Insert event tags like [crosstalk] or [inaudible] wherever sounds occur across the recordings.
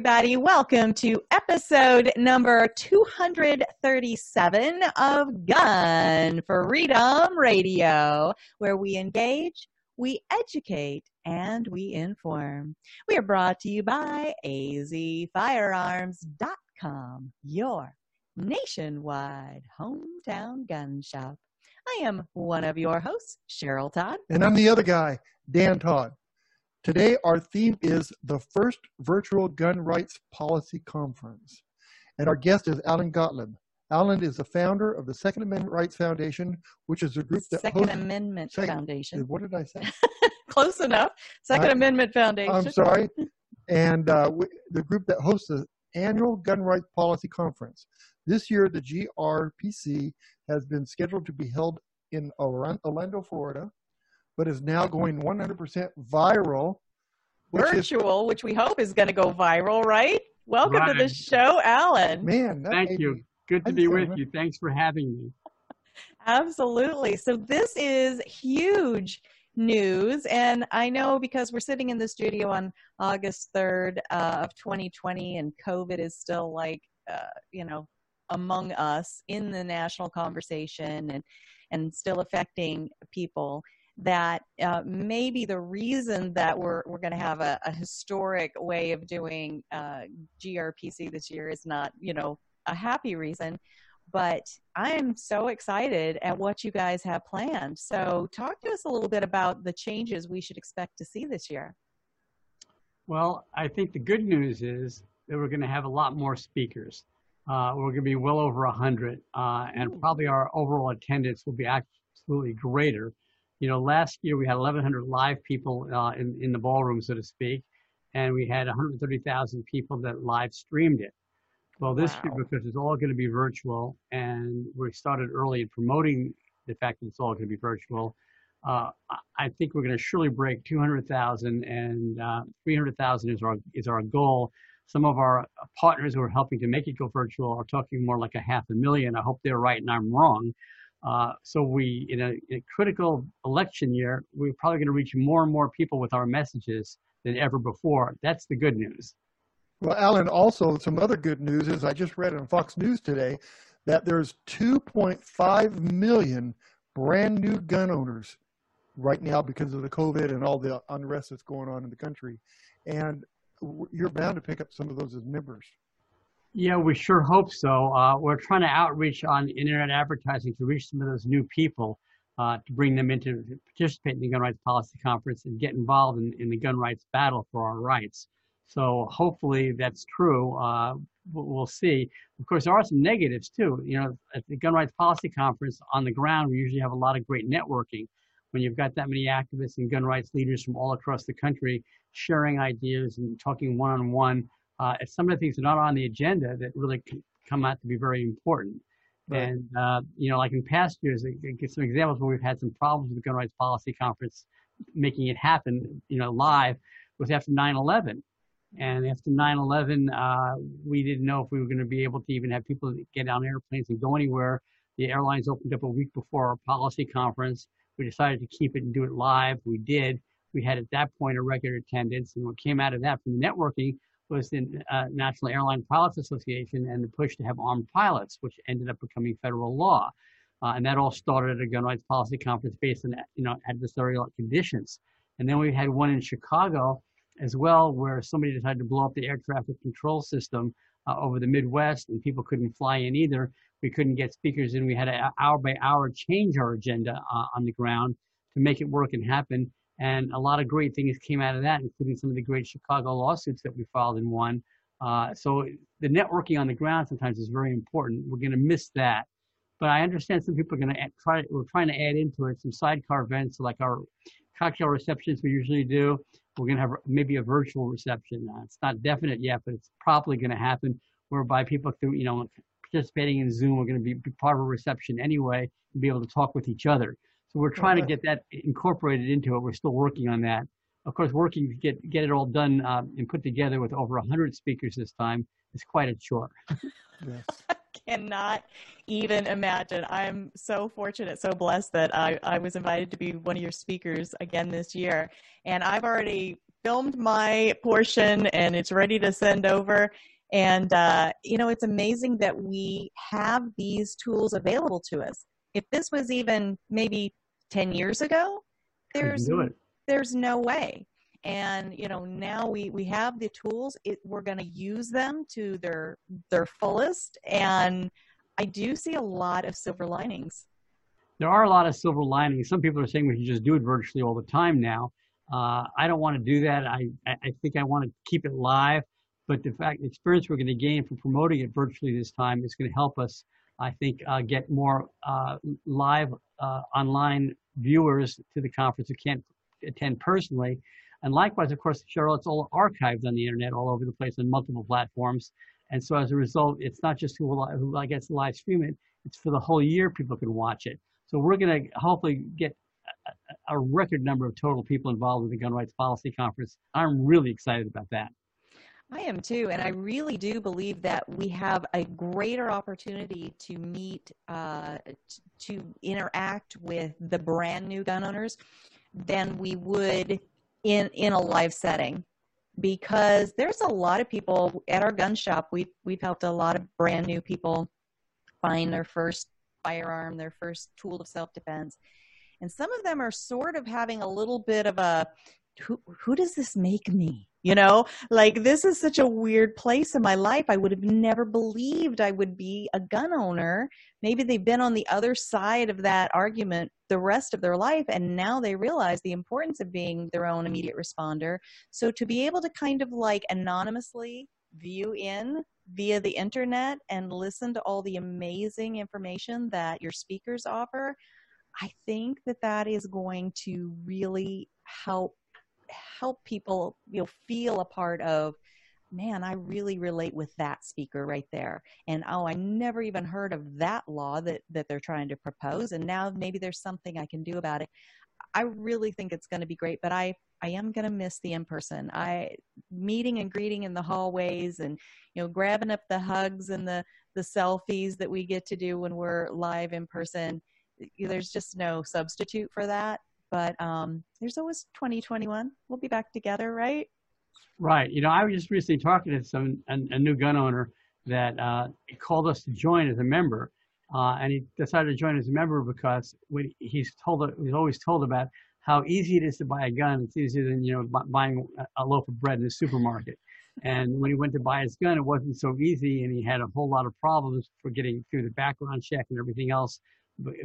Everybody, welcome to episode number 237 of Gun Freedom Radio, where we engage, we educate, and we inform. We are brought to you by azfirearms.com, your nationwide hometown gun shop. I am one of your hosts, Cheryl Todd. And I'm the other guy, Dan Todd. Today, our theme is the first virtual gun rights policy conference. And our guest is Alan Gottlieb. Alan is the founder of the Second Amendment Rights Foundation, which is a group that Second hosts, Amendment Second- Foundation. What did I say? [laughs] Close enough. Second I- Amendment Foundation. I'm sorry. And uh, w- the group that hosts the annual Gun Rights Policy Conference. This year, the GRPC has been scheduled to be held in Orlando, Florida, but is now going 100% viral. Which is, Virtual, which we hope is going to go viral, right? Welcome to the show, Alan. man, Thank you. me- Good to I be just with don't you. Thanks for having me. Absolutely. So this is huge news, and I know because we're sitting in the studio on August third uh, of 2020, and COVID is still like uh, you know among us in the national conversation and and still affecting people. That uh, maybe the reason that we're we're going to have a, a historic way of doing uh, GRPC this year is not you know a happy reason but I'm so excited at what you guys have planned. So, talk to us a little bit about the changes we should expect to see this year. Well, I think the good news is that we're going to have a lot more speakers. Uh, we're going to be well over 100, uh, and probably our overall attendance will be absolutely greater. You know, last year we had 1,100 live people uh, in, in the ballroom, so to speak, and we had 130,000 people that live streamed it. Well, this year, because it's all going to be virtual, and we started early in promoting the fact that it's all going to be virtual, uh, I- I think we're going to surely break 200,000 and uh, 300,000 is our is our goal. Some of our partners who are helping to make it go virtual are talking more like a half a million. I hope they're right and I'm wrong. Uh, so we, in a, in a critical election year, we're probably going to reach more and more people with our messages than ever before. That's the good news. Well, Alan, also some other good news is I just read on Fox News today that there's 2.5 million brand new gun owners right now because of the COVID and all the unrest that's going on in the country. And you're bound to pick up some of those as members. Yeah, we sure hope so. Uh, we're trying to outreach on internet advertising to reach some of those new people uh, to bring them into participate in the Gun Rights Policy Conference and get involved in, in the gun rights battle for our rights. So hopefully that's true. Uh, we'll, see. Of course, there are some negatives too. You know, at the Gun Rights Policy Conference on the ground, we usually have a lot of great networking. When you've got that many activists and gun rights leaders from all across the country sharing ideas and talking one-on-one, uh, some of the things that are not on the agenda that really come out to be very important. Right. And, uh, you know, like in past years, I give some examples where we've had some problems with the Gun Rights Policy Conference making it happen, you know, live was after 9-11. And after 9-11, uh, we didn't know if we were going to be able to even have people get on airplanes and go anywhere. The airlines opened up a week before our policy conference. We decided to keep it and do it live. We did. We had at that point a record attendance. And what came out of that from the networking was the uh, National Airline Pilots Association and the push to have armed pilots, which ended up becoming federal law. Uh, and that all started at a gun rights policy conference based on you know adversarial conditions. And then we had one in Chicago as well, where somebody decided to blow up the air traffic control system uh, over the Midwest, and people couldn't fly in either. We couldn't get speakers in. We had to hour by hour change our agenda uh, on the ground to make it work and happen. And a lot of great things came out of that, including some of the great Chicago lawsuits that we filed and won Uh, so the networking on the ground sometimes is very important. We're going to miss that. But I understand some people are going to try, we're trying to add into it some sidecar events like our cocktail receptions we usually do. We're going to have maybe a virtual reception. Uh, it's not definite yet, but it's probably going to happen whereby people through, you know, participating in Zoom are going to be part of a reception anyway and be able to talk with each other. So we're trying to get that incorporated into it. We're still working on that. Of course, working to get get it all done uh, and put together with over 100 speakers this time is quite a chore. [laughs] yes. [laughs] I cannot even imagine. I'm so fortunate, so blessed that I, I was invited to be one of your speakers again this year. And I've already filmed my portion and it's ready to send over. And, uh, you know, it's amazing that we have these tools available to us. If this was even maybe 10 years ago, there's, there's no way. And, you know, now we, we have the tools, it, we're going to use them to their, their fullest. And I do see a lot of silver linings. There are a lot of silver linings. Some people are saying we should just do it virtually all the time now. Uh, I don't want to do that. I, I think I want to keep it live. But the fact, the experience we're going to gain from promoting it virtually this time is going to help us, I think, uh, get more uh, live uh, online viewers to the conference who can't attend personally. And likewise, of course, Cheryl, it's all archived on the internet all over the place on multiple platforms. And so as a result, it's not just who, who I guess live stream it, it's for the whole year people can watch it. So we're going to hopefully get a, a record number of total people involved with the Gun Rights Policy Conference. I'm really excited about that. I am too, and I really do believe that we have a greater opportunity to meet, uh, to interact with the brand new gun owners than we would in in a live setting, because there's a lot of people at our gun shop. We've we've helped a lot of brand new people find their first firearm, their first tool of self defense, and some of them are sort of having a little bit of a who who does this make me? You know, like this is such a weird place in my life. I would have never believed I would be a gun owner. Maybe they've been on the other side of that argument the rest of their life, and now they realize the importance of being their own immediate responder. So to be able to kind of like anonymously view in via the internet and listen to all the amazing information that your speakers offer, I think that that is going to really help help people you know feel a part of man i really relate with that speaker right there. And oh i never even heard of that law that that they're trying to propose and now maybe there's something i can do about it. I really think it's going to be great but i i am going to miss the in person i meeting and greeting in the hallways and you know grabbing up the hugs and the the selfies that we get to do when we're live in person there's just no substitute for that but um, there's always 2021. We'll be back together, right? Right. You know, I was just recently talking to some a, a new gun owner that uh, called us to join as a member, uh, and he decided to join as a member because when he's told he's always told about how easy it is to buy a gun. It's easier than you know buying a loaf of bread in the supermarket. And when he went to buy his gun, it wasn't so easy, and he had a whole lot of problems for getting through the background check and everything else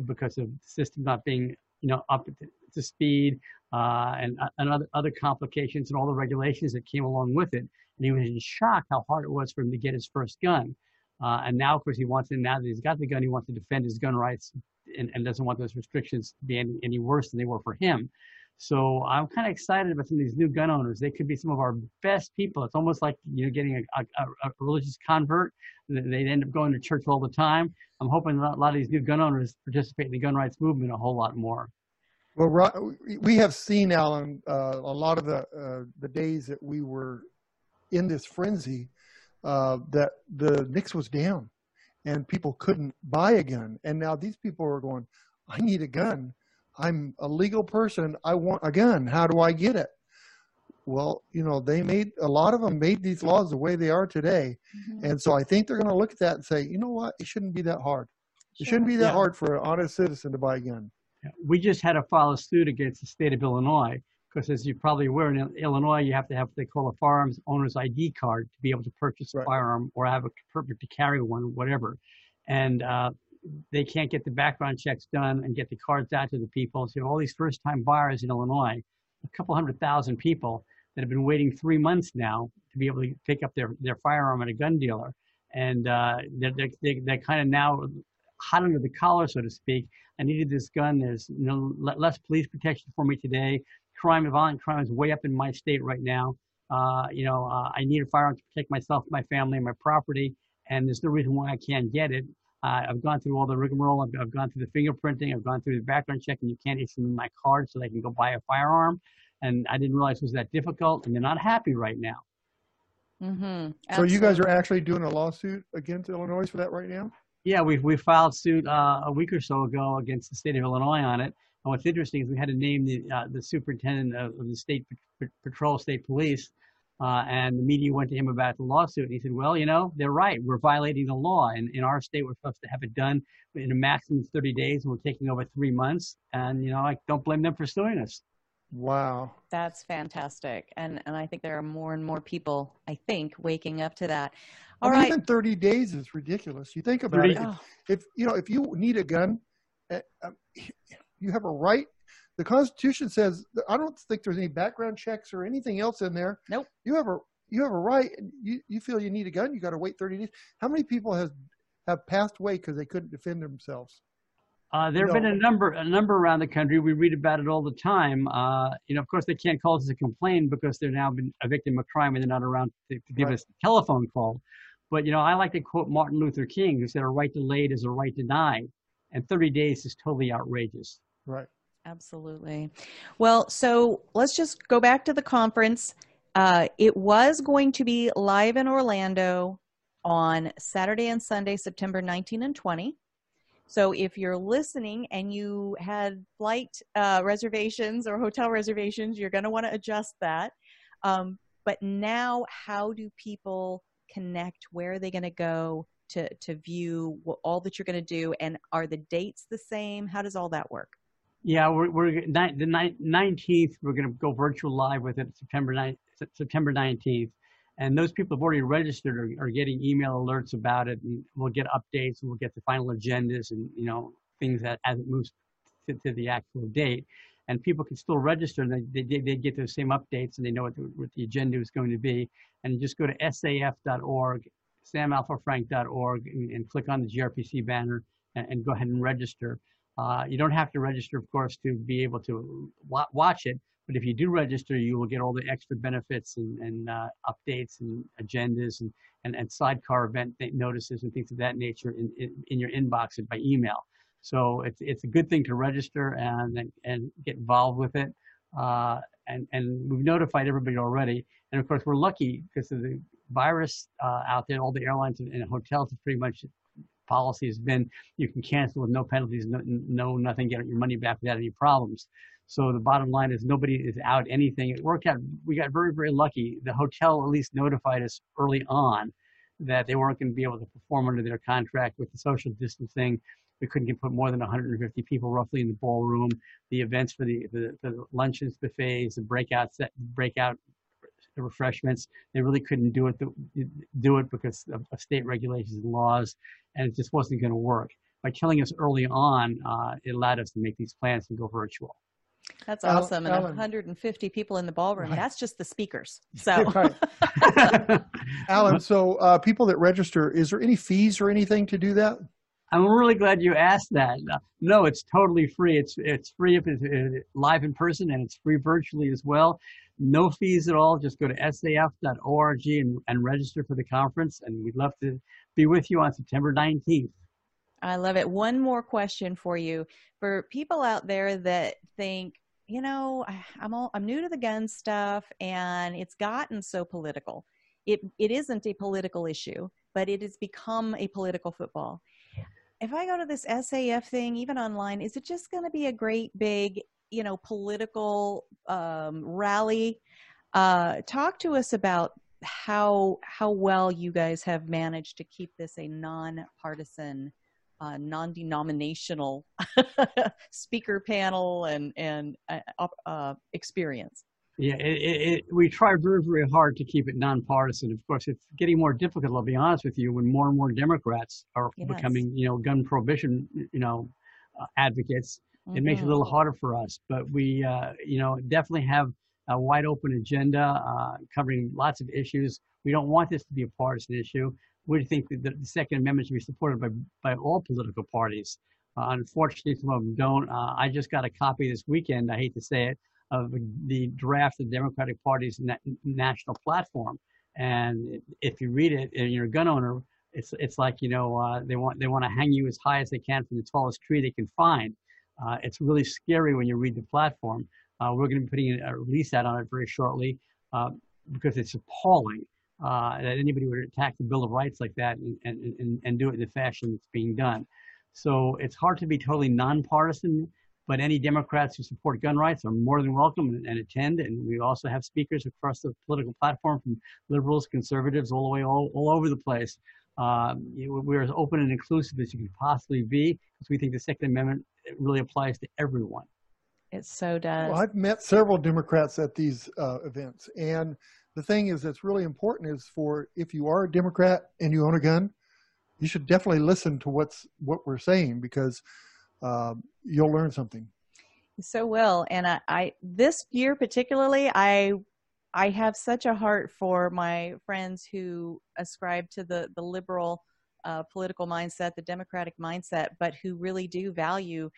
because of the system not being you know up to speed uh, and, uh, and other, other complications and all the regulations that came along with it. And he was in shock how hard it was for him to get his first gun. Uh, and now, of course, he wants to, now that he's got the gun, he wants to defend his gun rights and, and doesn't want those restrictions to be any, any worse than they were for him. So I'm kind of excited about some of these new gun owners. They could be some of our best people. It's almost like you know getting a, a, a religious convert. They end up going to church all the time. I'm hoping a lot of these new gun owners participate in the gun rights movement a whole lot more. Well, we have seen Alan uh, a lot of the uh, the days that we were in this frenzy uh, that the NICS was down and people couldn't buy a gun, and now these people are going, "I need a gun. I'm a legal person. I want a gun. How do I get it?" Well, you know, they made a lot of them made these laws the way they are today, mm-hmm. and so I think they're going to look at that and say, "You know what? It shouldn't be that hard. It shouldn't be that yeah. hard for an honest citizen to buy a gun." We just had to file a suit against the state of Illinois because, as you're probably aware, in Illinois you have to have what they call a firearms owner's ID card to be able to purchase a firearm or have a permit to carry one, whatever. And uh, they can't get the background checks done and get the cards out to the people. So all these first-time buyers in Illinois, a couple hundred thousand people that have been waiting three months now to be able to pick up their, their firearm at a gun dealer. And uh, they're, they're, they're kind of now hot under the collar, so to speak. I needed this gun. There's you know less police protection for me today. Crime, violent crime is way up in my state right now. Uh, you know, uh, I need a firearm to protect myself, my family, and my property. And there's no reason why I can't get it. Uh, I've gone through all the rigmarole. I've, I've, gone through the fingerprinting. I've gone through the background check, and you can't issue me my card so they can go buy a firearm. And I didn't realize it was that difficult, and they're not happy right now. Mm-hmm. So you guys are actually doing a lawsuit against Illinois for that right now? Yeah, we we filed suit uh, a week or so ago against the state of Illinois on it. And what's interesting is we had to name the uh, the superintendent of, of the state patrol, state police, uh, and the media went to him about the lawsuit. And he said, "Well, you know, they're right. We're violating the law. And in our state, we're supposed to have it done in a maximum of 30 days, and we're taking over three months. And you know, I don't blame them for suing us." Wow. That's fantastic. And and I think there are more and more people, I think, waking up to that. All I mean, right. Even 30 days is ridiculous. You think about 30, it. If, if, you know, if you need a gun, uh, you have a right. The Constitution says I don't think there's any background checks or anything else in there. Nope. You have a you have a right. You you feel you need a gun, you got to wait 30 days. How many people has have passed away because they couldn't defend themselves? Uh, there have no. been a number, a number around the country. We read about it all the time. Uh, you know, of course, they can't call us a complaint because they're now been a victim of crime and they're not around to, to give right. us a telephone call. But you know, I like to quote Martin Luther King, who said, "A right delayed is a right denied," and 30 days is totally outrageous. Right. Absolutely. Well, so let's just go back to the conference. Uh, it was going to be live in Orlando on Saturday and Sunday, September 19 and 20. So if you're listening and you had flight uh, reservations or hotel reservations, you're going to want to adjust that. Um, but now, how do people connect? Where are they going to go to to view all that you're going to do? And are the dates the same? How does all that work? Yeah, we're, we're the nineteenth. We're going to go virtual live with it September 9th, September nineteenth and those people have already registered are, are getting email alerts about it. And we'll get updates and we'll get the final agendas and you know things that as it moves to, to the actual date. And people can still register and they, they, they get those same updates and they know what the, what the agenda is going to be. And just go to saf.org samalphafrank.org and, and click on the grpc banner and, and go ahead and register. Uh, you don't have to register of course to be able to watch it but if you do register, you will get all the extra benefits and, and uh, updates and agendas and, and, and sidecar event notices and things of that nature in, in, in your inbox and by email. So it's, it's a good thing to register and, and get involved with it. Uh, and, and we've notified everybody already. And of course, we're lucky because of the virus uh, out there. All the airlines and, and hotels have pretty much policy has been you can cancel with no penalties, no, no nothing, get your money back without any problems. So the bottom line is nobody is out anything. It worked out. We got very, very lucky. The hotel at least notified us early on that they weren't going to be able to perform under their contract with the social distancing. We couldn't get put more than 150 people roughly in the ballroom. The events for the, the, the luncheons, buffets, the breakout set, breakout refreshments, they really couldn't do it do it because of, of state regulations and laws, and it just wasn't going to work. By telling us early on, uh, it allowed us to make these plans and go virtual. That's awesome. Alan. and 150 people in the ballroom. Right. That's just the speakers. [laughs] So, [laughs] Alan, so uh, people that register, is there any fees or anything to do that? I'm really glad you asked that. No, it's totally free. It's it's free if it's uh, live in person and it's free virtually as well. No fees at all. Just go to saf.org and, and register for the conference. And we'd love to be with you on September 19th. I love it. One more question for you. For people out there that think, you know, I'm all, I'm new to the gun stuff and it's gotten so political. It it isn't a political issue, but it has become a political football. If I go to this SAF thing, even online, is it just going to be a great big, you know, political um, rally? Uh, talk to us about how how well you guys have managed to keep this a nonpartisan uh, non-denominational [laughs] speaker panel and and uh, uh, experience. Yeah, it, it, we try very very hard to keep it nonpartisan. Of course, it's getting more difficult. I'll be honest with you, when more and more Democrats are yes. becoming, you know, gun prohibition, you know, uh, advocates. Mm-hmm. It makes it a little mm-hmm. harder for us, but we, uh, you know, definitely have a wide open agenda uh, covering lots of issues. We don't want this to be a partisan issue. We think that the Second Amendment should be supported by, by all political parties. Uh, unfortunately, some of them don't. Uh, I just got a copy this weekend, I hate to say it, of the draft of the Democratic Party's na- national platform. And if you read it and you're a gun owner, it's it's like you know uh, they want they want to hang you as high as they can from the tallest tree they can find. Uh, it's really scary when you read the platform. Uh, we're going to be putting a release out on it very shortly uh, because it's appalling uh, that anybody would attack the Bill of Rights like that and, and, and, and do it in the fashion that's being done. So it's hard to be totally nonpartisan but any Democrats who support gun rights are more than welcome and, and attend. And we also have speakers across the political platform from liberals, conservatives, all the way all, all over the place. Um, we're as open and inclusive as you can possibly be because we think the Second Amendment really applies to everyone. It so does. Well, I've met several Democrats at these uh, events, and the thing is that's really important is for if you are a Democrat and you own a gun, you should definitely listen to what's what we're saying because uh, you'll learn something. So will, and I, I this year particularly, I I have such a heart for my friends who ascribe to the the liberal uh, political mindset, the democratic mindset, but who really do value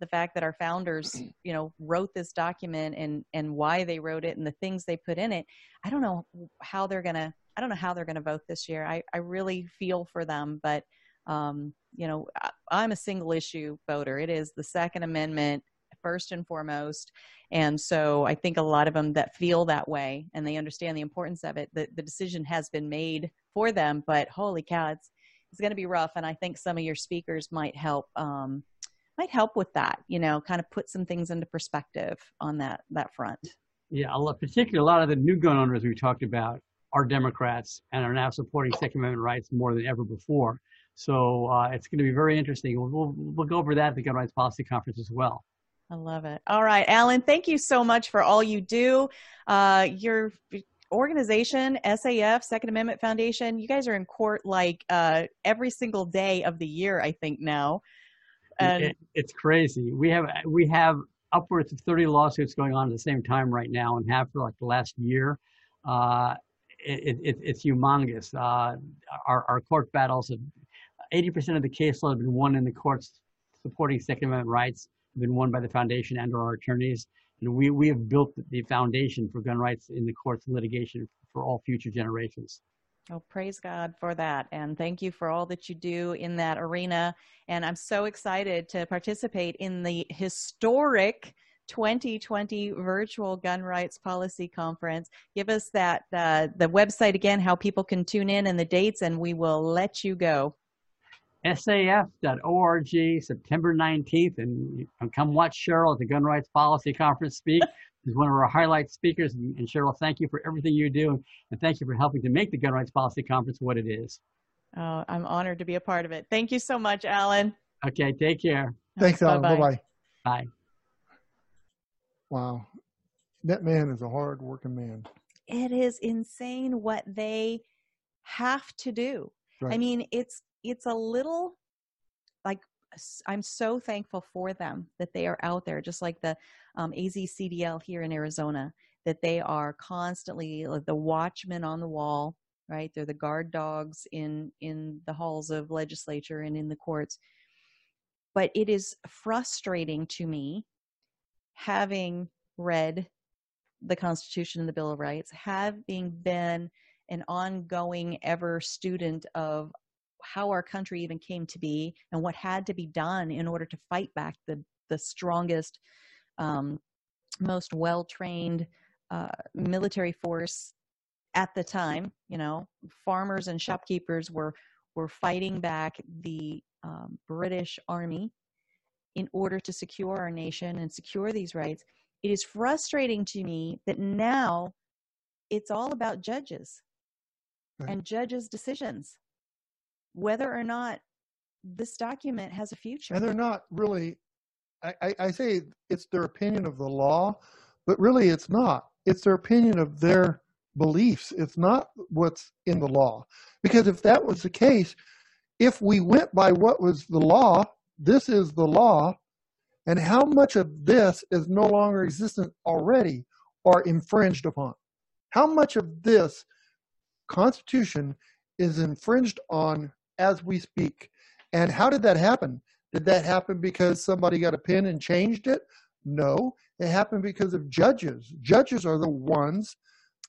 the fact that our founders, [clears throat] you know, wrote this document and and why they wrote it and the things they put in it. I don't know how they're gonna. I don't know how they're gonna vote this year. I I really feel for them, but um, you know, I'm a single issue voter. It is the Second Amendment first and foremost. And so I think a lot of them that feel that way and they understand the importance of it, the, the decision has been made for them, but holy cow, it's, it's going to be rough. And I think some of your speakers might help, um, might help with that, you know, kind of put some things into perspective on that, that front. Yeah, particularly a lot of the new gun owners we talked about are Democrats and are now supporting Second Amendment rights more than ever before. So uh, it's going to be very interesting. We'll, we'll, we'll go over that at the Gun Rights Policy Conference as well. I love it. All right, Alan, thank you so much for all you do. Uh, your organization, SAF, Second Amendment Foundation, you guys are in court like uh, every single day of the year, I think now. And it, it's crazy. We have we have upwards of 30 lawsuits going on at the same time right now, and have for like the last year. Uh, it, it, it's humongous. Uh, our, our court battles have 80% of the caseload have been won in the courts supporting Second Amendment rights, have been won by the foundation and our attorneys. And we, we have built the foundation for gun rights in the courts litigation for all future generations. Oh, praise God for that. And thank you for all that you do in that arena. And I'm so excited to participate in the historic 2020 virtual gun rights policy conference. Give us that, uh, the website again, how people can tune in and the dates, and we will let you go saf.org, September 19th, and come watch Cheryl at the Gun Rights Policy Conference speak. She's one of our highlight speakers. And Cheryl, thank you for everything you do, and thank you for helping to make the Gun Rights Policy Conference what it is. Oh, I'm honored to be a part of it. Thank you so much, Alan. Okay, take care. Thanks, Alan. Bye bye. Bye. Wow. That man is a hard working man. It is insane what they have to do. Right. I mean, it's it's a little like I'm so thankful for them that they are out there, just like the um, AZCDL here in Arizona, that they are constantly like the watchmen on the wall, right? They're the guard dogs in in the halls of legislature and in the courts. But it is frustrating to me, having read the Constitution and the Bill of Rights, having been an ongoing ever student of how our country even came to be and what had to be done in order to fight back the the strongest, um, most well trained uh, military force at the time. You know, farmers and shopkeepers were were fighting back the um, British Army in order to secure our nation and secure these rights. It is frustrating to me that now it's all about judges right. and judges' decisions whether or not this document has a future. And they're not really, I, I, say it's their opinion of the law, but really it's not. It's their opinion of their beliefs. It's not what's in the law. Because if that was the case, if we went by what was the law, this is the law, and how much of this is no longer existent already, or infringed upon. How much of this Constitution is infringed on as we speak? And how did that happen? Did that happen because somebody got a pen and changed it? No, it happened because of judges. Judges are the ones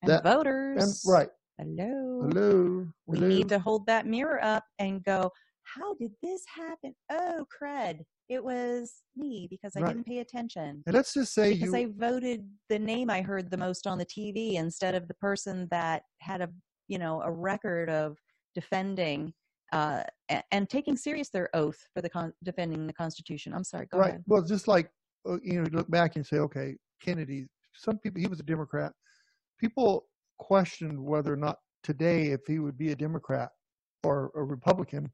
And that voters. and right. Hello. Hello. We hello. need to hold that mirror up and go, how did this happen? Oh, crud. It was me because I Right. didn't pay attention. And let's just say Because you I voted the name I heard the most on the TV instead of the person that had a, you know, a record of defending uh, and taking serious their oath for the con- defending the Constitution. I'm sorry. Go right. ahead. Well, just like uh, you know, you look back and say, okay, Kennedy. Some people he was a Democrat. People questioned whether or not today if he would be a Democrat or a Republican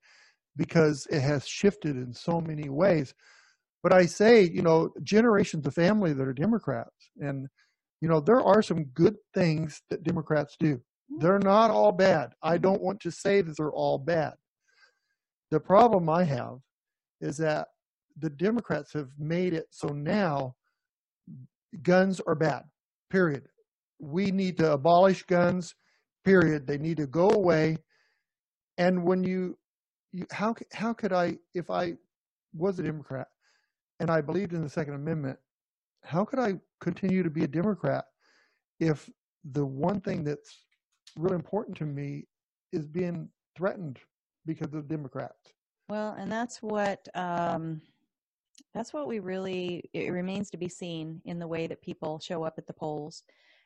because it has shifted in so many ways. But I say, you know, generations of family that are Democrats, and you know, there are some good things that Democrats do. They're not all bad. I don't want to say that they're all bad. The problem I have is that the Democrats have made it so now guns are bad. Period. We need to abolish guns. Period. They need to go away. And when you, you how how could I if I was a Democrat and I believed in the Second Amendment, how could I continue to be a Democrat if the one thing that's really important to me is being threatened because of Democrats? Well, and that's what um, that's what we really it remains to be seen in the way that people show up at the polls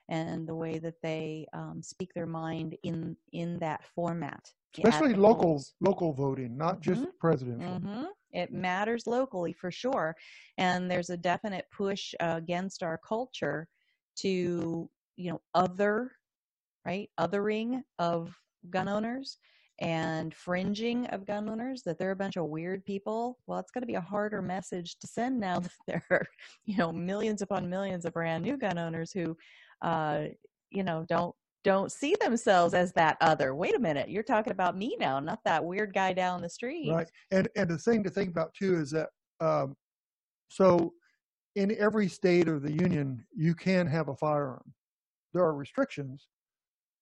and the way that they um, speak their mind in in that format. Especially local polls. local voting, not just presidential. hmm It matters locally for sure, and there's a definite push uh, against our culture to you know other right othering of gun owners and fringing of gun owners that they're a bunch of weird people well it's going to be a harder message to send now [laughs] that there are you know millions upon millions of brand new gun owners who uh you know don't don't see themselves as that other wait a minute you're talking about me now not that weird guy down the street Right. And and the thing to think about too is that um, so in every state of the union you can have a firearm. There are restrictions,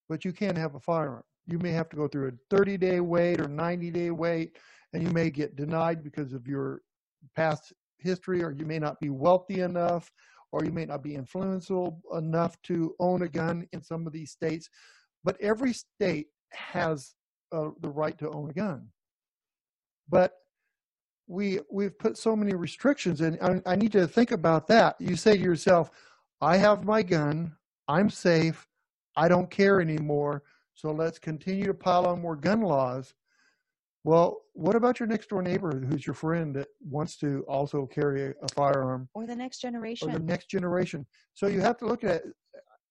but you can have a firearm. You may have to go through a 30 day wait or 90 day wait, and you may get denied because of your past history, or you may not be wealthy enough, or you may not be influential enough to own a gun in some of these states. But every state has uh, the right to own a gun. But we we've put so many restrictions and I, I need to think about that. You say to yourself i have my gun. I'm safe. I don't care anymore so let's continue to pile on more gun laws well what about your next door neighbor who's your friend that wants to also carry a, a firearm or the next generation. or the next generation so you have to look at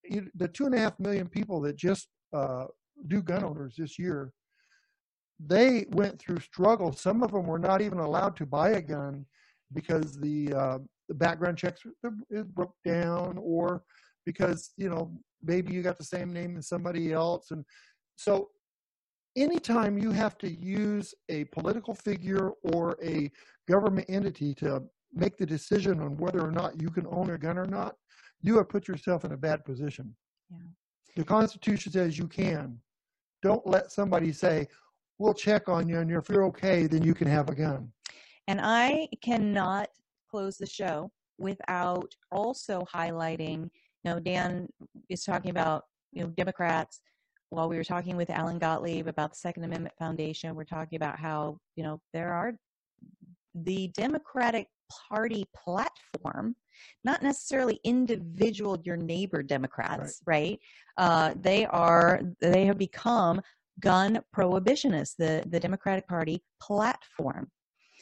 you, the two and a half million people that just uh, do gun owners this year they went through struggle. Some of them were not even allowed to buy a gun because the uh, the background checks it broke down, or because you know maybe you got the same name as somebody else, and so anytime you have to use a political figure or a government entity to make the decision on whether or not you can own a gun or not, you have put yourself in a bad position. Yeah. The Constitution says you can. Don't let somebody say, we'll check on you and if you're okay then you can have a gun And I cannot close the show without also highlighting, you know, Dan is talking about, you know, Democrats. While we were talking with Alan Gottlieb about the Second Amendment Foundation, we're talking about how, you know, there are the Democratic Party platform, not necessarily individual your neighbor Democrats, right? Uh, they are they have become gun prohibitionists, the the Democratic Party platform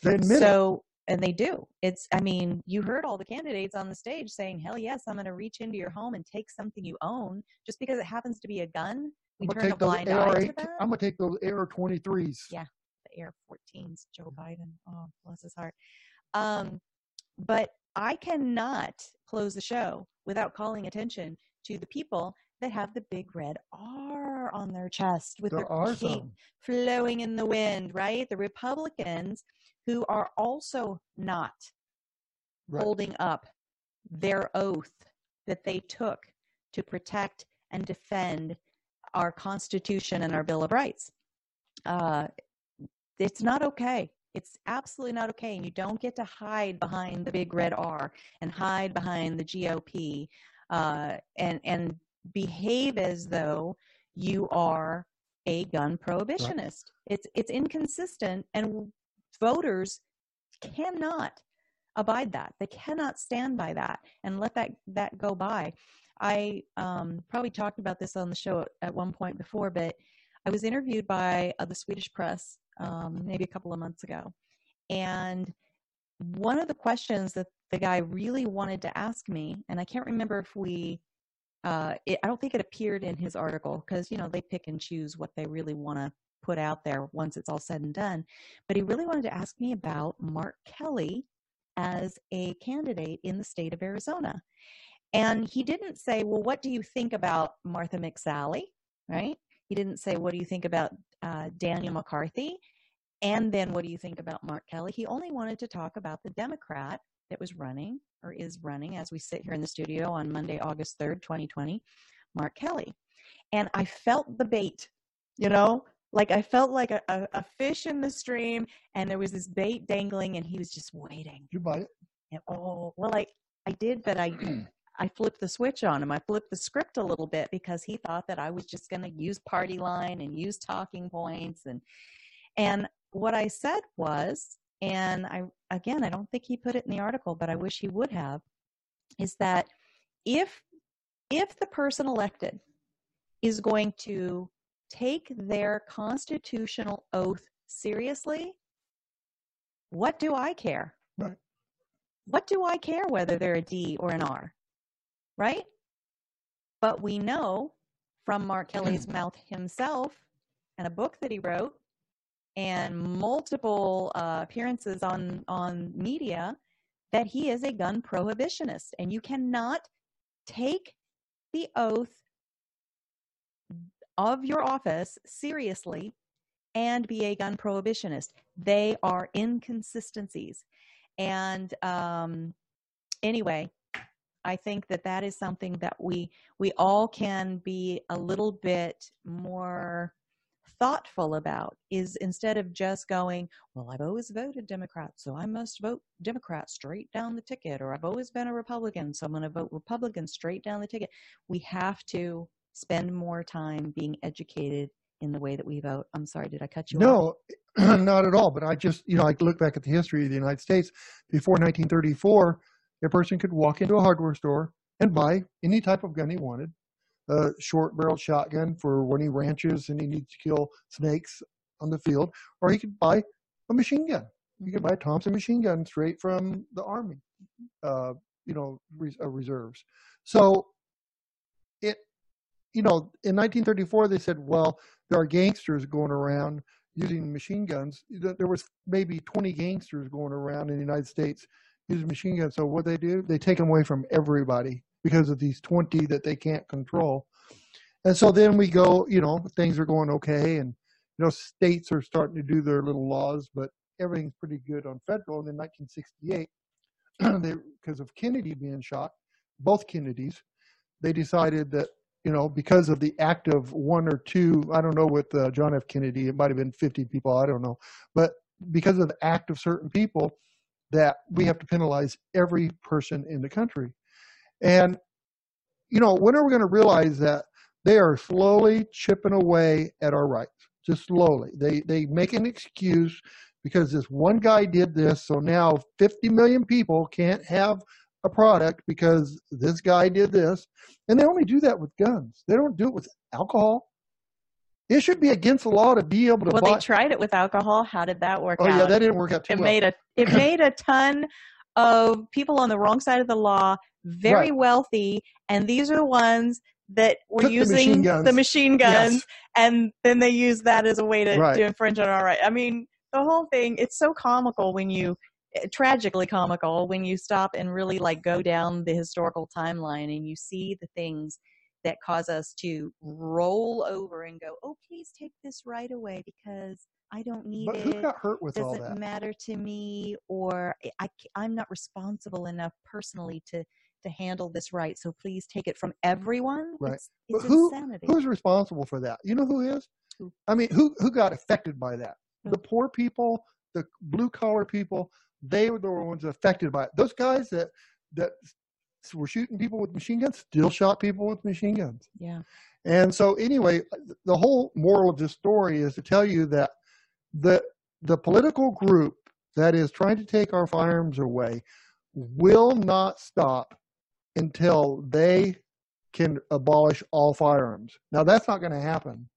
they admit it. so and they do it's i mean you heard all the candidates on the stage saying hell yes i'm going to reach into your home and take something you own just because it happens to be a gun we I'm turn a take those blind eye AR to that I'm gonna take those AR 23s. Yeah. the AR 14s joe biden oh bless his heart um but i cannot close the show without calling attention to the people that have the big red r on their chest with There their cape flowing in the wind, right? The Republicans who are also not Right. holding up their oath that they took to protect and defend our Constitution and our Bill of Rights. Uh, it's not okay. It's absolutely not okay. And you don't get to hide behind the big red R and hide behind the GOP uh, and, and behave as though you are a gun prohibitionist. Right. It's, it's inconsistent, and voters cannot abide that. They cannot stand by that and let that, that go by. I um, probably talked about this on the show at one point before, but I was interviewed by uh, the Swedish press um, maybe a couple of months ago. And one of the questions that the guy really wanted to ask me, and I can't remember if we, uh, it, I don't think it appeared in his article because, you know, they pick and choose what they really want to put out there once it's all said and done. But he really wanted to ask me about Mark Kelly as a candidate in the state of Arizona. And he didn't say, well, what do you think about Martha McSally? Right? He didn't say, what do you think about uh, Daniel McCarthy? And then what do you think about Mark Kelly? He only wanted to talk about the Democrat that was running or is running as we sit here in the studio on Monday, August 3rd, 2020, Mark Kelly. And I felt the bait, you know, like I felt like a, a, a fish in the stream and there was this bait dangling and he was just waiting. You buy it? And, oh, well, I, I did, but I [clears throat] I flipped the switch on him. I flipped the script a little bit because he thought that I was just going to use party line and use talking points and and what I said was and I again I don't think he put it in the article but I wish he would have is that if if the person elected is going to take their constitutional oath seriously what do I care? Right. What do I care whether they're a D or an R? right? But we know from Mark Kelly's [clears throat] mouth himself and a book that he wrote and multiple uh, appearances on on media that he is a gun prohibitionist and you cannot take the oath of your office seriously and be a gun prohibitionist they are inconsistencies and um, anyway I think that that is something that we we all can be a little bit more thoughtful about is instead of just going, well, I've always voted Democrat, so I must vote Democrat straight down the ticket, or I've always been a Republican, so I'm going to vote Republican straight down the ticket. We have to spend more time being educated in the way that we vote. I'm sorry, did I cut you no, off? No, [clears throat] not at all. But I just, you know, I look back at the history of the United States before 1934 a person could walk into a hardware store and buy any type of gun he wanted a short barreled shotgun for when he ranches and he needs to kill snakes on the field, or he could buy a machine gun. You could buy a Thompson machine gun straight from the Army, uh, you know, res- uh, reserves. So you know, in 1934 they said, well, there are gangsters going around using machine guns. There was maybe 20 gangsters going around in the United States using machine guns. So what they do, they take them away from everybody because of these 20 that they can't control. And so then we go, you know, things are going okay, and you know, states are starting to do their little laws, but everything's pretty good on federal. And in 1968, because [clears throat] of Kennedy being shot, both Kennedys, they decided that you know because of the act of one or two, I don't know with uh, John F. Kennedy, it might have been 50 people, I don't know, but because of the act of certain people, that we have to penalize every person in the country. And, you know, when are we going to realize that they are slowly chipping away at our rights? Just slowly. They, they make an excuse because this one guy did this, so now 50 million people can't have a product because this guy did this. And they only do that with guns. They don't do it with alcohol. It should be against the law to be able to. Well, buy. they tried it with alcohol. How did that work oh, out? yeah, that didn't work out too it well. made a it [clears throat] made a ton of people on the wrong side of the law very Right. wealthy, and these are the ones that were Took the using machine guns. the machine guns, Yes. and then they use that as a way to, Right. to infringe on our right. I mean, the whole thing. It's so comical when you tragically comical when you stop and really like go down the historical timeline and you see the things that cause us to roll over and go, "Oh, please take this right away because I don't need But it." who got hurt with all that? doesn't matter to me or I, am not responsible enough personally to to handle this right. So please take it from everyone. Right. It's, But who- insanity. Who's responsible for that? You know who is? Who? I mean, who who got affected by that? Who? The poor people, the blue collar people. They were the ones affected by it. Those guys that that were shooting people with machine guns still shot people with machine guns. yeah. And so, anyway, the whole moral of this story is to tell you that the the political group that is trying to take our firearms away will not stop until they can abolish all firearms. Now, that's not going to happen.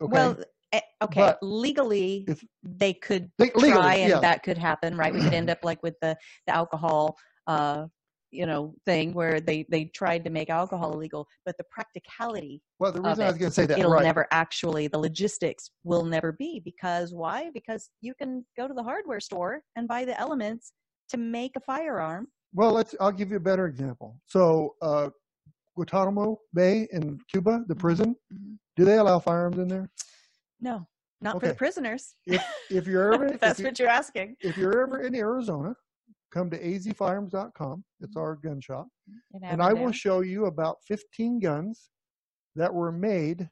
Okay. Well, okay. But legally, if- they could They- legally, try, and yeah. that could happen, right? We could end up like with the the alcohol, uh, you know, thing where they they tried to make alcohol illegal, but the practicality, well, the reason I was going to say that, it'll right? never actually. The logistics will never be because why? Because you can go to the hardware store and buy the elements to make a firearm. Well, let's. I'll give you a better example. So, uh, Guantanamo Bay in Cuba, the prison, Mhm. do they allow firearms in there? No, not for the prisoners. If [laughs] if you're ever if that's if, you, what you're asking. if you're ever in Arizona, come to azfirearms.com. It's our gun shop, and I will show you about 15 guns that were made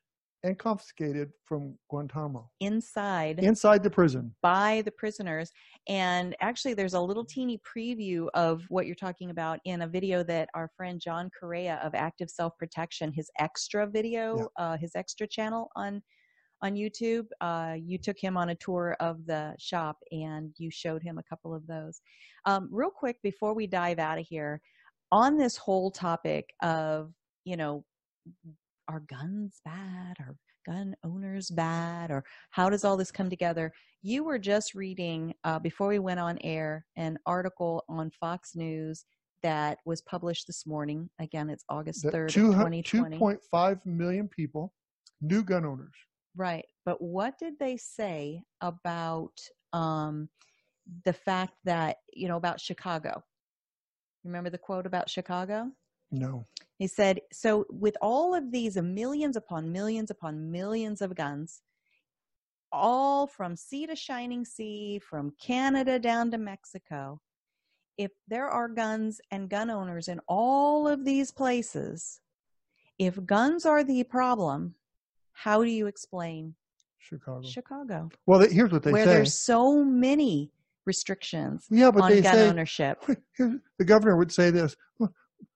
and confiscated from Guantanamo inside inside the prison. by the prisoners. And actually, there's a little teeny preview of what you're talking about in a video that our friend John Correa of Active Self Protection, his extra video, uh, his extra channel on on YouTube. Uh, you took him on a tour of the shop and you showed him a couple of those. Um, real quick before we dive out of here, on this whole topic of you know, are guns bad? Are gun owners bad? Or how does all this come together? You were just reading uh, before we went on air an article on Fox News that was published this morning. Again, it's August 3rd, two 2020. 2.5 million people, new gun owners. Right. But what did they say about um, the fact that, you know, about Chicago? Remember the quote about Chicago? No. He said, so with all of these millions upon millions upon millions of guns, all from sea to shining sea, from Canada down to Mexico, if there are guns and gun owners in all of these places, if guns are the problem, how do you explain Chicago. Chicago, Well, here's what they where say. there's so many restrictions Yeah, but on they gun say ownership? [laughs] The governor would say this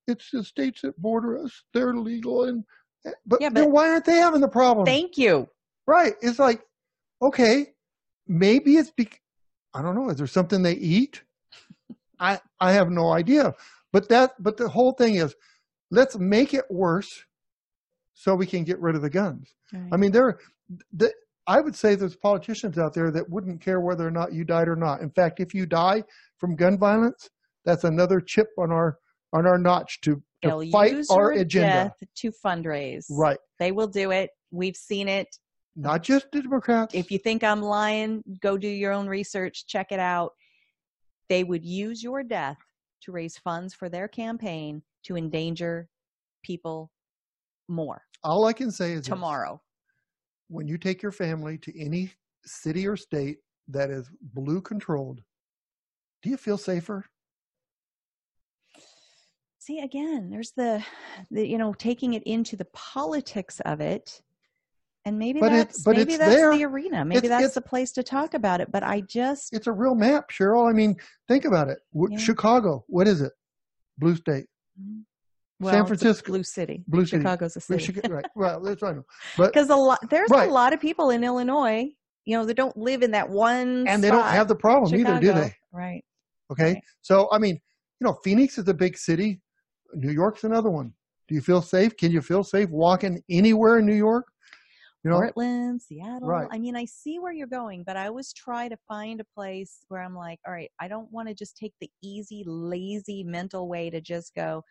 it's the states that border us they're legal and eh, but, Yeah, then why aren't they having the problem Thank you. right it's like okay maybe it's bec- i don't know is there something they eat i i have no idea but that but the whole thing is let's make it worse so we can get rid of the guns i mean there the, i would say there's politicians out there that wouldn't care whether or not you died or not in fact if you die from gun violence that's another chip on our on our notch to, to They'll fight our agenda death to fundraise. right They will do it. We've seen it. not just the democrats If you think I'm lying, go do your own research, check it out. They would use your death to raise funds for their campaign to endanger people more all i can say is this. tomorrow. when you take your family to any city or state that is blue controlled do you feel safer See, again, there's the, the you know, taking it into the politics of it. And maybe But it- that's but maybe that's there. the arena. Maybe It's- that's it's- the place to talk about it. But I just it's a real map cheryl i mean think about it Yeah. chicago what is it blue state mm-hmm. Well, San Francisco- blue city. Blue City. Chicago's a city. Right [laughs] well that's right but because a lot there's Right. a lot of people in Illinois, you know, that don't live in that one and they don't have the problem either do they Right. Okay. Right. So, I mean, you know, Phoenix is a big city. New York's another one. Do you feel safe? Can you feel safe walking anywhere in New York? You know, Portland, Seattle. Right. I mean, I see where you're going, but I always try to find a place where I'm like, all right, I don't want to just take the easy, lazy mental way to just go,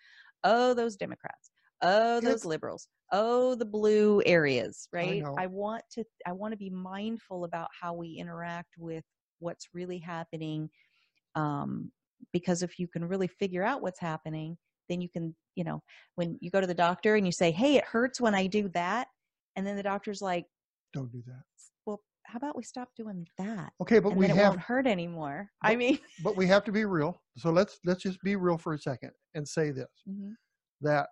oh, those Democrats, oh, those liberals, oh, the blue areas, right? know. I want to, I want to be mindful about how we interact with what's really happening, um, because if you can really figure out what's happening, then you can, you know, when you go to the doctor and you say, hey, it hurts when I do that. And then the doctor's like, don't do that. How about we stop doing that? Okay, but we have won't hurt anymore. I mean, [laughs] but we have to be real. So let's let's just be real for a second and say this Mhm. that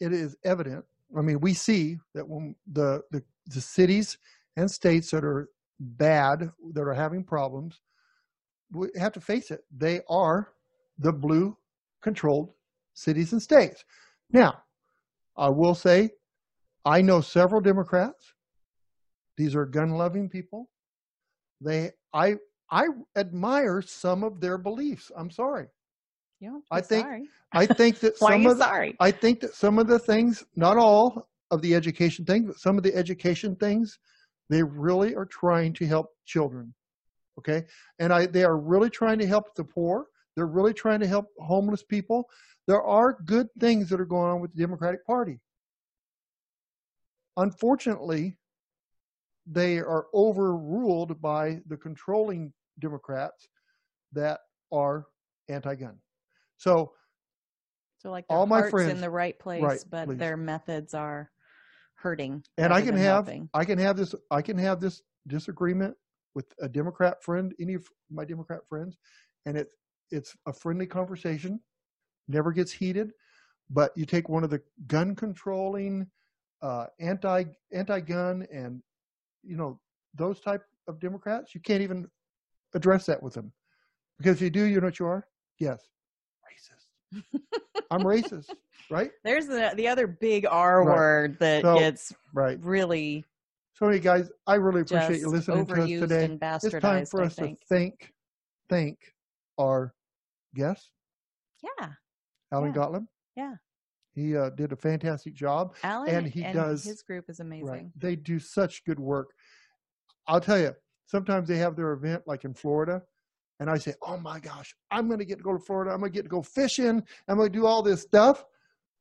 it is evident. I mean, we see that when the the, the cities and states that are bad, that are having problems, we have to face it. They are the blue controlled cities and states. Now, I will say, I know several Democrats. These are gun loving people. They, I, I admire some of their beliefs. I'm sorry. don't I think sorry. I think that [laughs] some of the, sorry? I think that some of the things, not all of the education things, but some of the education things, they really are trying to help children. Okay. And I, they are really trying to help the poor. They're really trying to help homeless people. There are good things that are going on with the Democratic Party. Unfortunately, they are overruled by the controlling Democrats that are anti gun. So So like all my heart's in the right place, right, but please. their methods are hurting. and I can have helping. I can have this I can have this disagreement with a Democrat friend, any of my Democrat friends, and it it's a friendly conversation, never gets heated. But you take one of the gun controlling, uh, anti anti gun, and you know those type of Democrats, you can't even address that with them because if you do, you know what you are? Yes, racist. [laughs] I'm racist, right? There's the the other big R Right. word that So- gets Right. really So, hey guys, I really appreciate you listening to us today. it's time for I us think. to thank thank our guest Yeah, alan Yeah. gottlieb Yeah. He uh, did a fantastic job Alan And he does- his group is amazing. right they do such good work. I'll tell you sometimes they have their event like in florida and i say oh my gosh i'm going to get to go to florida. I'm going to get to go fishing. I'm going to do all this stuff.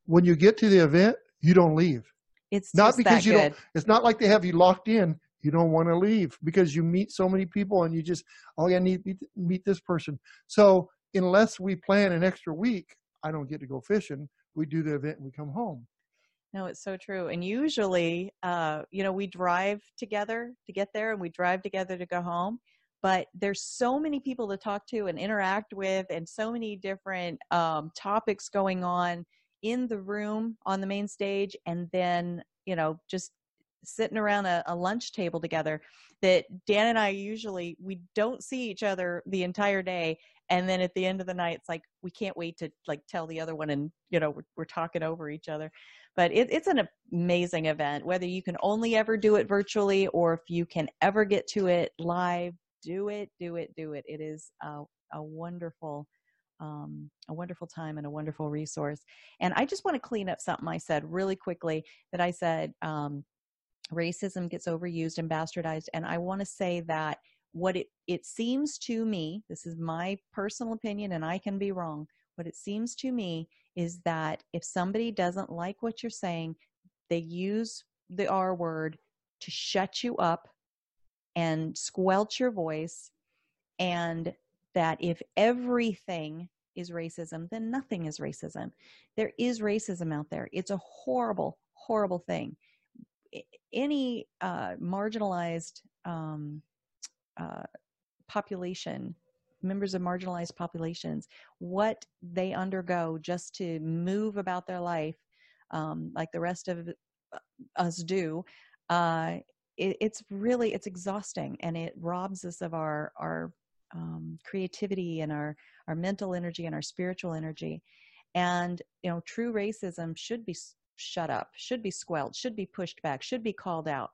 When you get to the event you don't leave. It's not because that you good. don't it's not like they have you locked in. You don't want to leave because you meet so many people and you just oh yeah I need to meet, meet this person. So unless we plan an extra week i don't get to go fishing we do the event and we come home No, it's so true. And usually, uh, you know, we drive together to get there and we drive together to go home. But there's so many people to talk to and interact with, and so many different um, topics going on in the room on the main stage, and then, you know, just sitting around a, a lunch table together that Dan and I usually we don't see each other the entire day and then at the end of the night it's like we can't wait to like tell the other one and you know we're, we're talking over each other. But it, it's an amazing event. Whether you can only ever do it virtually or if you can ever get to it live do it do it do it. It is a, a wonderful um, a wonderful time and a wonderful resource. And i just want to clean up something i said really quickly that i said um, racism gets overused and bastardized. And i want to say that what it, it seems to me this is my personal opinion and i can be wrong what it seems to me is that if somebody doesn't like what you're saying they use the r word to shut you up and squelch your voice and that if everything is racism then nothing is racism. There is racism out there. It's a horrible horrible thing. Any uh, marginalized um, uh, population, members of marginalized populations, what they undergo just to move about their life, um, like the rest of uh, us do, uh, it, it's really it's exhausting, and it robs us of our our um, creativity and our our mental energy and our spiritual energy. And you know, true racism should be shut up, should be squelched, should be pushed back, should be called out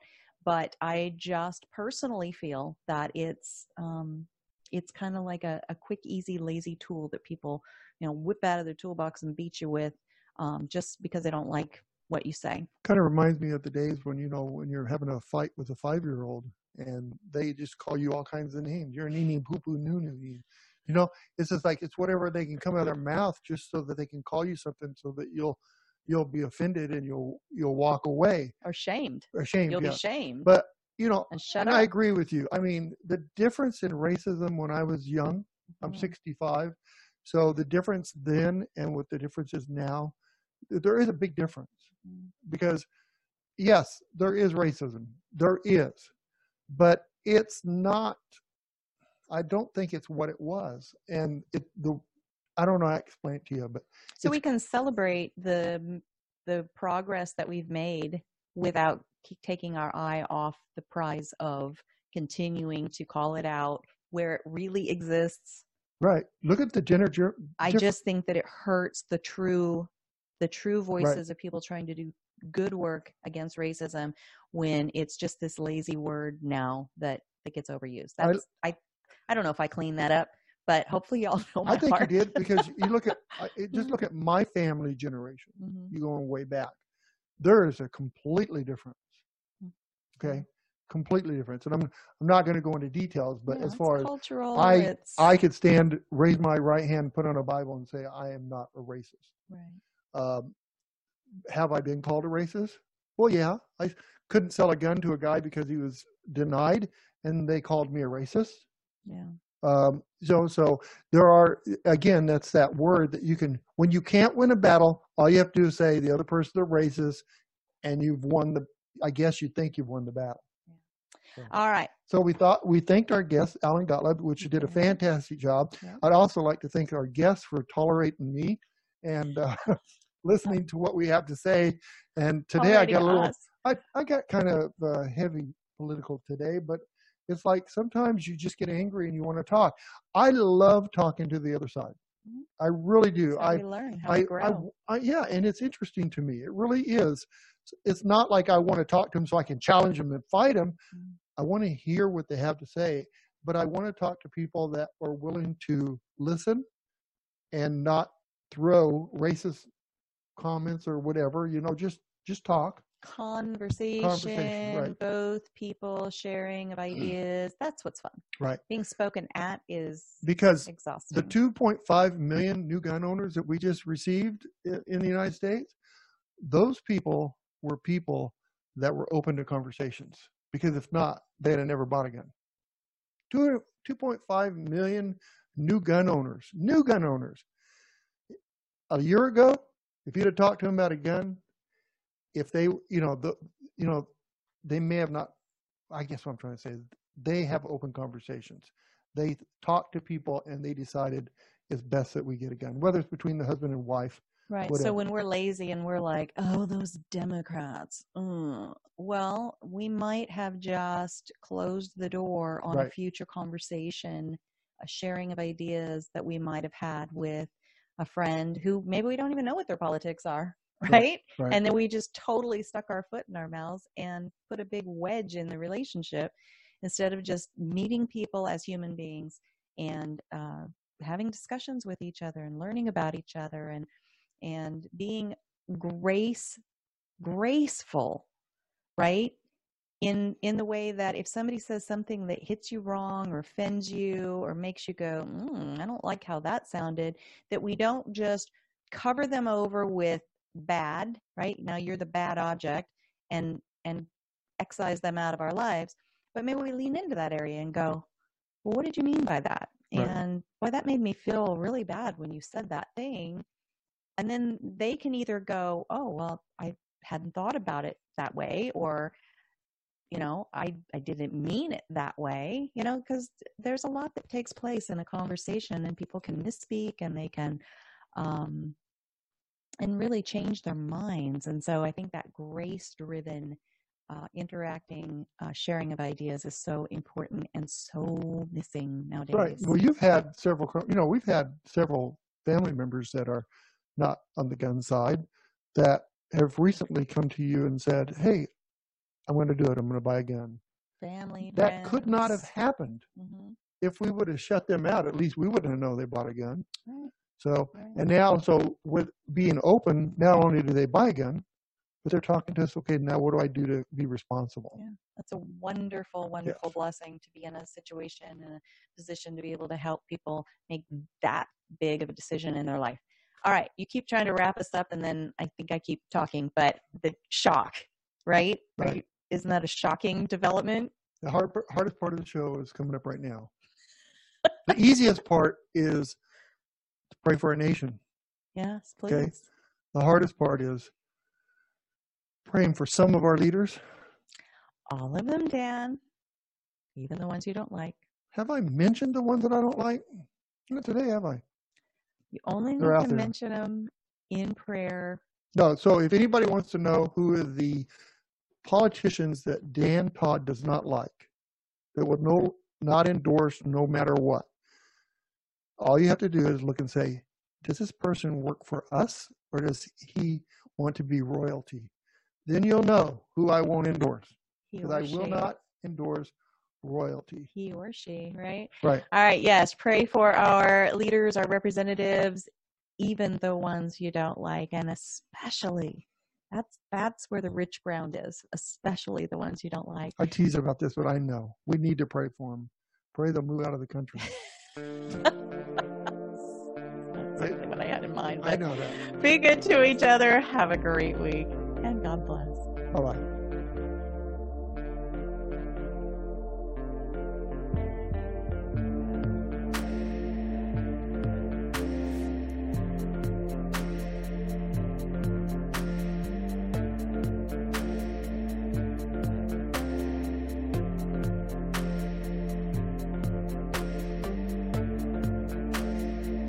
but I just personally feel that it's um, it's kind of like a, a quick, easy, lazy tool that people you know whip out of their toolbox and beat you with um, just because they don't like what you say. kind of reminds me of the days when you know when you're having a fight with a five year old and they just call you all kinds of names you're nini poo poo noo noo you know it's just like it's whatever they can come out of their mouth just so that they can call you something so that you'll you'll be offended and you'll you'll walk away Or shamed. ashamed You'll yeah. be shamed but you know and shut and. I agree with you. I mean, the difference in racism when I was young, I'm Mhm. 65, so the difference then and what the difference is now, there is a big difference Mm. because yes, there is racism, there is, but it's not. I don't think it's what it was, and it the. I don't know how to explain it to you, but So we can celebrate the the progress that we've made without taking our eye off the prize of continuing to call it out where it really exists. right. Look at the gender. jur- I just think that it hurts the true the true voices of people trying to do good work against racism when it's just this lazy word now that that gets overused. I- That's I I don't know if I clean that up, but hopefully y'all [laughs] know my I think heart. you did because [laughs] you look at just look at my family generation. Mhm. You going way back. There is a completely difference. Mm. Okay, completely difference, and I'm I'm not going to go into details, but Yeah, as far as cultural, I it's, I could stand, raise my right hand, put on a Bible, and say I am not a racist. right. Um, have I been called a racist? Well, yeah. I couldn't sell a gun to a guy because he was denied, and they called me a racist. Yeah. Um, so, so there are again. That's that word that you can when you can't win a battle, all you have to do is say the other person are racist, and you've won the. I guess you think you've won the battle. All right. So we thought we thanked our guest Alan Gottlieb, which did a fantastic job. Yeah. I'd also like to thank our guests for tolerating me and uh, [laughs] listening to what we have to say. And today I got a little. us. I, I got kind of uh, heavy political today, but it's like sometimes you just get angry and you want to talk. I love talking to the other side. I really do. I, learn how I, to grow. I, I, yeah, and it's interesting to me. It really is. It's not like I want to talk to them so I can challenge them and fight them. Mm. I want to hear what they have to say, but I want to talk to people that are willing to listen and not throw racist comments or whatever. You know, just just talk. Conversation, right. both people sharing of mm. ideas. That's what's fun. Right. Being spoken at is Because exhausting. the 2.5 million new gun owners that we just received in the United States, those people were people that were open to conversations. Because if not, they'd have never bought a gun. Two, 2.5 million new gun owners, new gun owners. A year ago, if you'd have talked to them about a gun, if they, you know, the, you know, they may have not. I guess what I'm trying to say is they have open conversations they talk to people and they decided it's best that we get a gun, whether it's between the husband and wife. Right. So when we're lazy and we're like, oh, those Democrats, mm, well, we might have just closed the door on a future conversation, a sharing of ideas that we might have had with a friend who maybe we don't even know what their politics are. Right, Right. And then we just totally stuck our foot in our mouths and put a big wedge in the relationship instead of just meeting people as human beings and uh, having discussions with each other and learning about each other and and being grace graceful right in in the way that if somebody says something that hits you wrong or offends you or makes you go mm, i don't like how that sounded that we don't just cover them over with bad right? Now you're the bad object and and excise them out of our lives. But maybe we lean into that area and go well what did you mean by that? Right. and boy that made me feel really bad when you said that thing. And then they can either go oh well i hadn't thought about it that way or you know i i didn't mean it that way you know because there's a lot that takes place in a conversation and people can misspeak and they can um and really change their minds and so i think that grace driven uh, interacting uh, sharing of ideas is so important and so missing nowadays Right. Well, you've had several, you know, we've had several family members that are not on the gun side that have recently come to you and said, Hey, I'm going to do it. I'm going to buy a gun. family That could not have friends. happened Mhm. if we would have shut them out. At least we wouldn't have known they bought a gun. Right, So, and now, so with being open, not only do they buy a gun, but they're talking to us, okay, now what do I do to be responsible? Yeah. that's a wonderful wonderful blessing to be in a situation and a position to be able to help people make that big of a decision in their life all right you keep trying to wrap us up and then i think i keep talking but the shock right Right. isn't that a shocking development The hard, hardest part of the show is coming up right now. the easiest part is pray for our nation. yes please Okay. The hardest part is praying for some of our leaders all of them dan even the ones you don't like. Have I mentioned the ones that I don't like? Not today, have I? You only They're out to there. mention them in prayer. No. So if anybody wants to know who are the politicians that Dan Todd does not like, that would no not endorse no matter what, all you have to do is look and say, does this person work for us or does he want to be royalty? Then you'll know who I won't endorse because I will she. not endorse royalty. He or she, right? Right. All right, yes, pray for our leaders, our representatives, even the ones you don't like, and especially that's that's where the rich ground is, especially the ones you don't like. I tease about this, but I know we need to pray for them. Pray they'll move out of the country. [laughs] That's exactly what I had in mind. I know that. be good to each other. Have a great week, and God bless. Bye bye.